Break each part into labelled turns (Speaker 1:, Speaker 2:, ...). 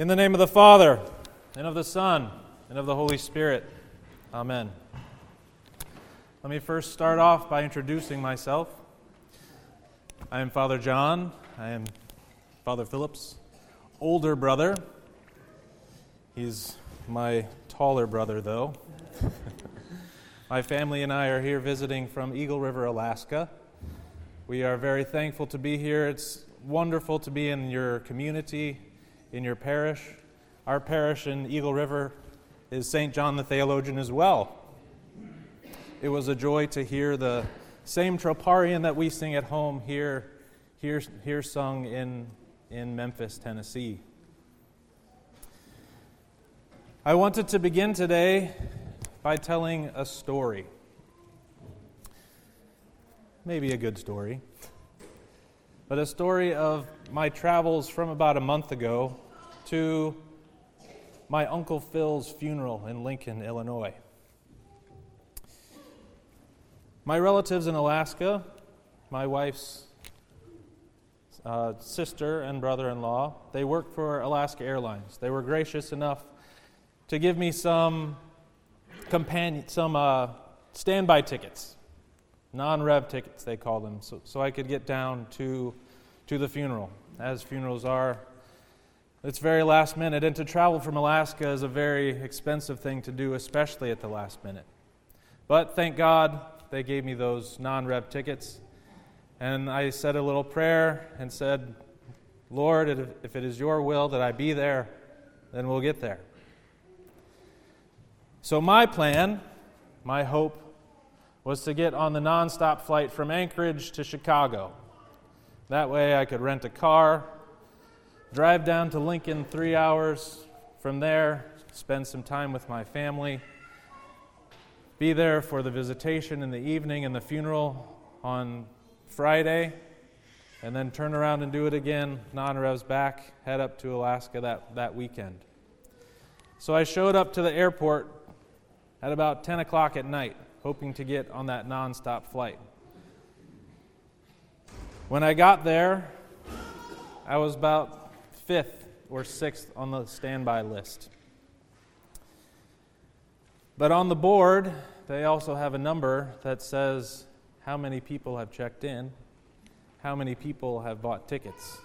Speaker 1: In the name of the Father, and of the Son, and of the Holy Spirit. Amen. Let me first start off by introducing myself. I am Father John. I am Father Philip's older brother. He's my taller brother, though. my family and I are here visiting from Eagle River, Alaska. We are very thankful to be here. It's wonderful to be in your community in your parish. Our parish in Eagle River is St. John the Theologian as well. It was a joy to hear the same troparion that we sing at home here, here, here sung in, in Memphis, Tennessee. I wanted to begin today by telling a story. Maybe a good story but a story of my travels from about a month ago to my Uncle Phil's funeral in Lincoln, Illinois. My relatives in Alaska, my wife's uh, sister and brother in law, they work for Alaska Airlines. They were gracious enough to give me some companion, some uh, standby tickets non rev tickets, they call them, so, so I could get down to, to the funeral, as funerals are. It's very last minute, and to travel from Alaska is a very expensive thing to do, especially at the last minute. But thank God they gave me those non rev tickets. And I said a little prayer and said, Lord, if it is your will that I be there, then we'll get there. So, my plan, my hope, was to get on the nonstop flight from Anchorage to Chicago. That way I could rent a car, drive down to Lincoln three hours from there, spend some time with my family, be there for the visitation in the evening and the funeral on Friday, and then turn around and do it again, non revs back, head up to Alaska that, that weekend. So I showed up to the airport at about 10 o'clock at night hoping to get on that nonstop flight. When I got there, I was about fifth or sixth on the standby list. But on the board, they also have a number that says how many people have checked in, how many people have bought tickets.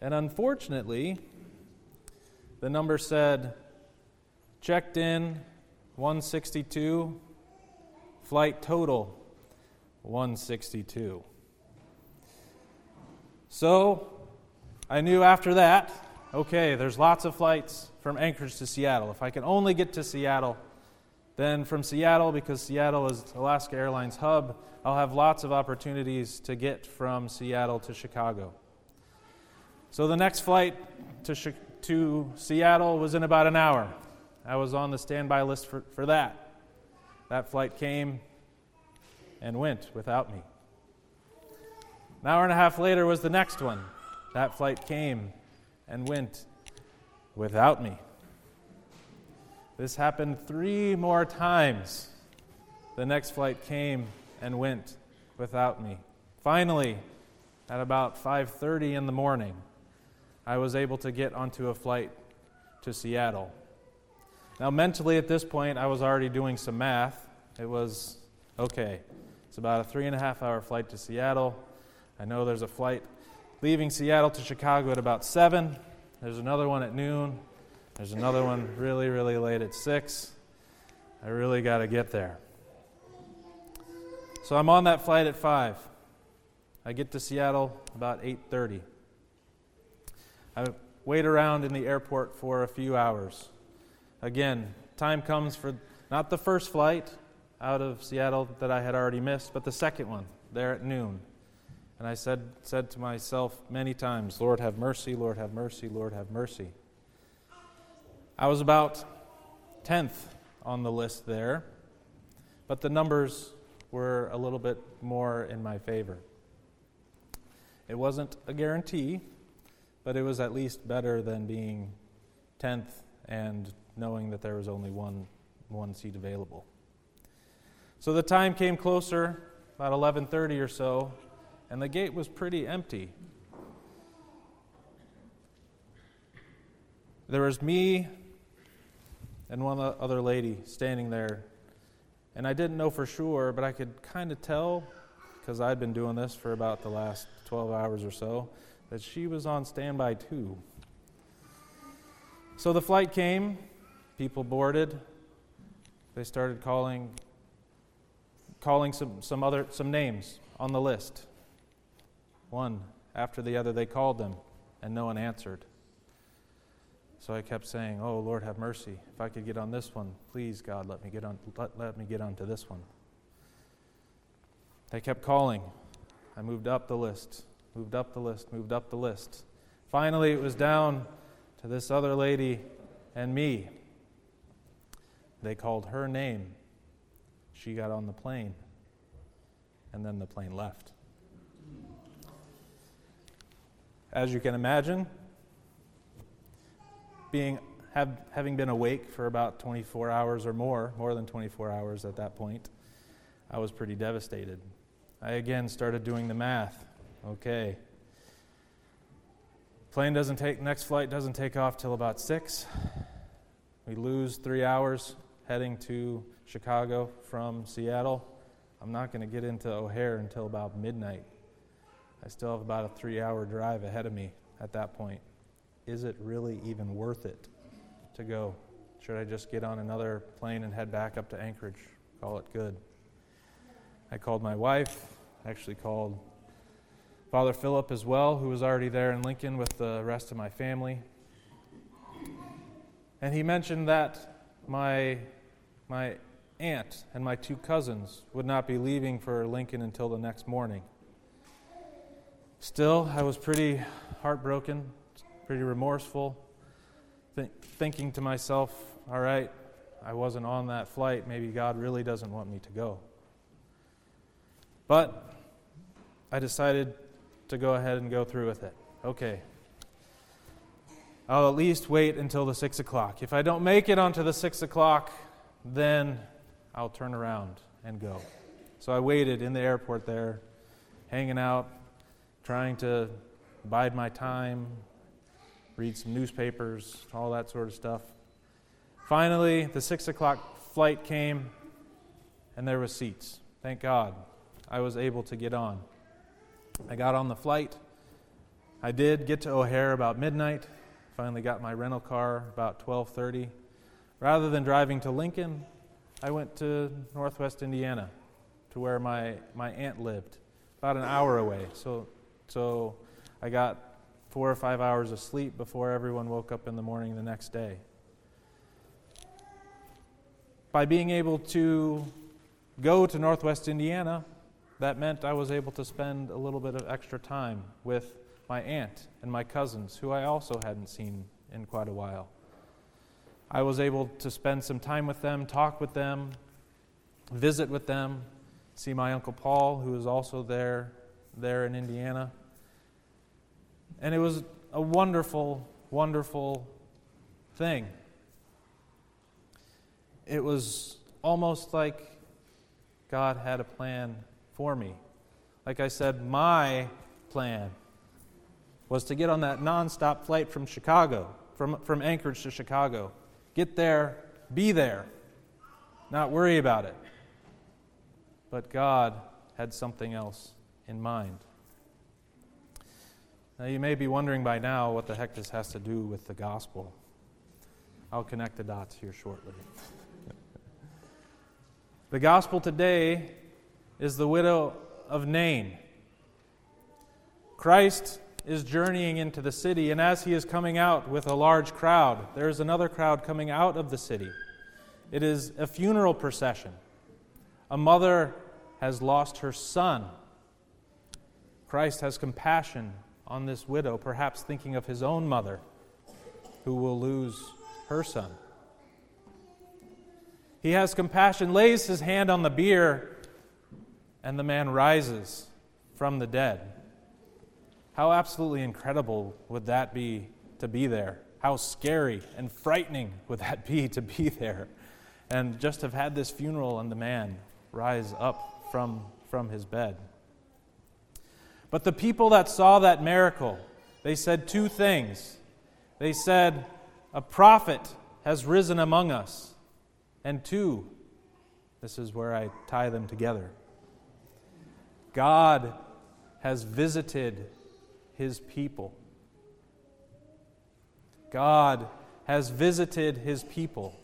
Speaker 1: And unfortunately, the number said checked in 162, Flight total 162. So I knew after that, okay, there's lots of flights from Anchorage to Seattle. If I can only get to Seattle, then from Seattle, because Seattle is Alaska Airlines hub, I'll have lots of opportunities to get from Seattle to Chicago. So the next flight to, to Seattle was in about an hour. I was on the standby list for, for that. That flight came and went without me. An hour and a half later was the next one. That flight came and went without me. This happened three more times. The next flight came and went without me. Finally, at about 5:30 in the morning, I was able to get onto a flight to Seattle. Now, mentally at this point, I was already doing some math. It was okay. It's about a three and a half hour flight to Seattle. I know there's a flight leaving Seattle to Chicago at about 7. There's another one at noon. There's another one really, really late at 6. I really got to get there. So I'm on that flight at 5. I get to Seattle about 8:30. I wait around in the airport for a few hours. Again, time comes for not the first flight out of Seattle that I had already missed, but the second one there at noon. And I said, said to myself many times, Lord, have mercy, Lord, have mercy, Lord, have mercy. I was about 10th on the list there, but the numbers were a little bit more in my favor. It wasn't a guarantee, but it was at least better than being 10th and knowing that there was only one, one seat available. So the time came closer, about 11:30 or so, and the gate was pretty empty. there was me and one other lady standing there. And I didn't know for sure, but I could kind of tell because I'd been doing this for about the last 12 hours or so that she was on standby too. So the flight came, people boarded. They started calling calling some, some other some names on the list. One after the other they called them and no one answered. So I kept saying, "Oh Lord, have mercy. If I could get on this one, please God, let me get on let, let me get onto this one." They kept calling. I moved up the list, moved up the list, moved up the list. Finally, it was down to this other lady and me. They called her name. She got on the plane, and then the plane left. As you can imagine, being have, having been awake for about 24 hours or more, more than 24 hours at that point, I was pretty devastated. I again started doing the math. Okay. Plane doesn't take next flight doesn't take off till about 6. We lose 3 hours heading to Chicago from Seattle. I'm not going to get into O'Hare until about midnight. I still have about a 3-hour drive ahead of me at that point is it really even worth it to go? Should I just get on another plane and head back up to Anchorage? Call it good. I called my wife, actually called Father Philip as well, who was already there in Lincoln with the rest of my family. And he mentioned that my, my aunt and my two cousins would not be leaving for Lincoln until the next morning. Still, I was pretty heartbroken pretty remorseful, th- thinking to myself, all right, I wasn't on that flight. Maybe God really doesn't want me to go. But I decided to go ahead and go through with it. Okay. I'll at least wait until the 6 o'clock. If I don't make it onto the 6 o'clock, then I'll turn around and go. So I waited in the airport there, hanging out, trying to bide my time, read some newspapers, all that sort of stuff. Finally, the six o'clock flight came, and there were seats. Thank God, I was able to get on. I got on the flight. I did get to O'Hare about midnight. Finally, got my rental car about 12:30. Rather than driving to Lincoln, I went to Northwest Indiana, to where my, my aunt lived, about an hour away. So, so I got four or five hours of sleep before everyone woke up in the morning the next day. By being able to go to Northwest Indiana, that meant I was able to spend a little bit of extra time with my aunt and my cousins, who I also hadn't seen in quite a while. I was able to spend some time with them, talk with them, visit with them, see my Uncle Paul, who was also there, there in Indiana. And it was a wonderful, wonderful thing. It was almost like God had a plan for me. Like I said, my plan was to get on that nonstop flight from Chicago, from, from Anchorage to Chicago. Get there, be there, not worry about it. But God had something else in mind. Now, you may be wondering by now what the heck this has to do with the gospel. I'll connect the dots here shortly. the gospel today is the widow of Nain. Christ is journeying into the city, and as he is coming out with a large crowd, there is another crowd coming out of the city. It is a funeral procession. A mother has lost her son. Christ has compassion on this widow, perhaps thinking of his own mother who will lose her son. He has compassion, lays his hand on the bier, and the man rises from the dead. How absolutely incredible would that be to be there? How scary and frightening would that be to be there and just have had this funeral and the man rise up from, from his bed? But the people that saw that miracle, they said two things. They said, A prophet has risen among us. And two, this is where I tie them together. God has visited his people. God has visited his people.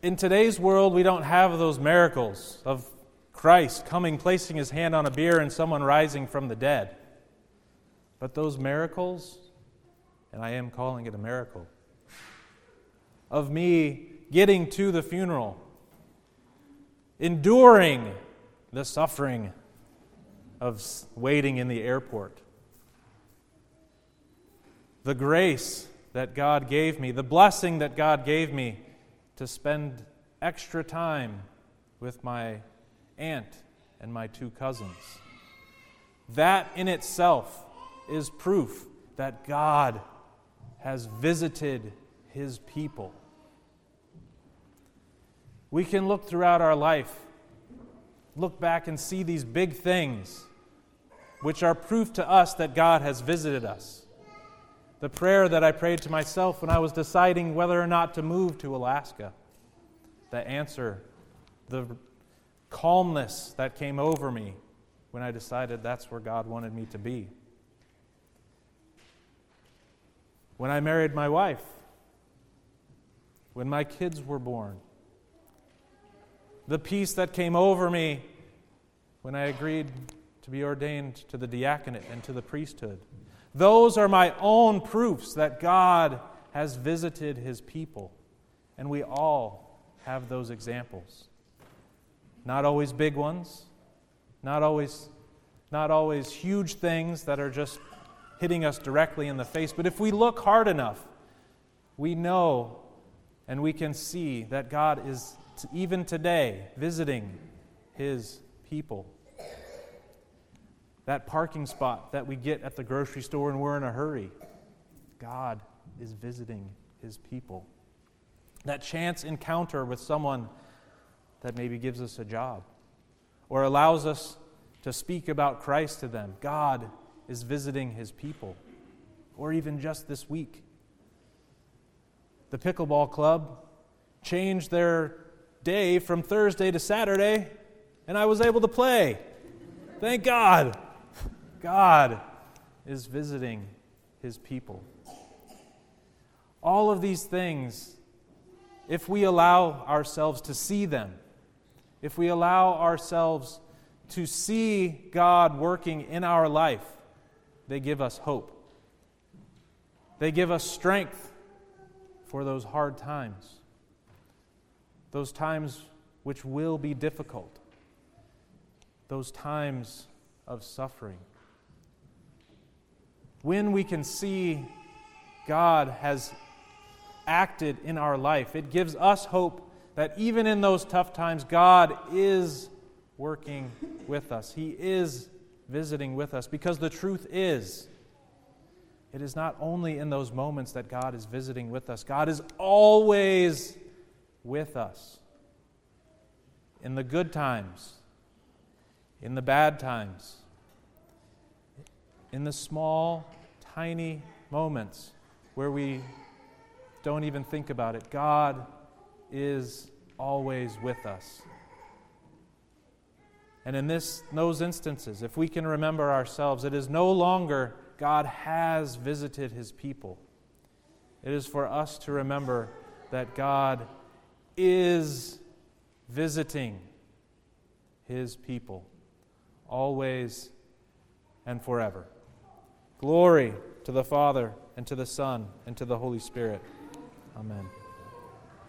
Speaker 1: In today's world, we don't have those miracles of Christ coming, placing his hand on a bier, and someone rising from the dead. But those miracles, and I am calling it a miracle, of me getting to the funeral, enduring the suffering of waiting in the airport, the grace that God gave me, the blessing that God gave me to spend extra time with my aunt and my two cousins. That in itself is proof that God has visited his people. We can look throughout our life, look back and see these big things, which are proof to us that God has visited us. The prayer that I prayed to myself when I was deciding whether or not to move to Alaska, the answer, the calmness that came over me when I decided that's where God wanted me to be. When I married my wife, when my kids were born, the peace that came over me when I agreed to be ordained to the diaconate and to the priesthood. Those are my own proofs that God has visited his people. And we all have those examples. Not always big ones, not always, not always huge things that are just hitting us directly in the face, but if we look hard enough, we know and we can see that God is even today, visiting his people. That parking spot that we get at the grocery store and we're in a hurry, God is visiting his people. That chance encounter with someone that maybe gives us a job or allows us to speak about Christ to them, God is visiting his people. Or even just this week, the pickleball club changed their day from Thursday to Saturday, and I was able to play. Thank God. God is visiting his people. All of these things, if we allow ourselves to see them, if we allow ourselves to see God working in our life, they give us hope. They give us strength for those hard times those times which will be difficult, those times of suffering. When we can see God has acted in our life, it gives us hope that even in those tough times, God is working with us. He is visiting with us because the truth is, it is not only in those moments that God is visiting with us, God is always with us in the good times, in the bad times, in the small, tiny moments where we don't even think about it. God is always with us. And in this, those instances, if we can remember ourselves, it is no longer God has visited his people. It is for us to remember that God is visiting his people, always and forever. Glory to the Father, and to the Son, and to the Holy Spirit. Amen.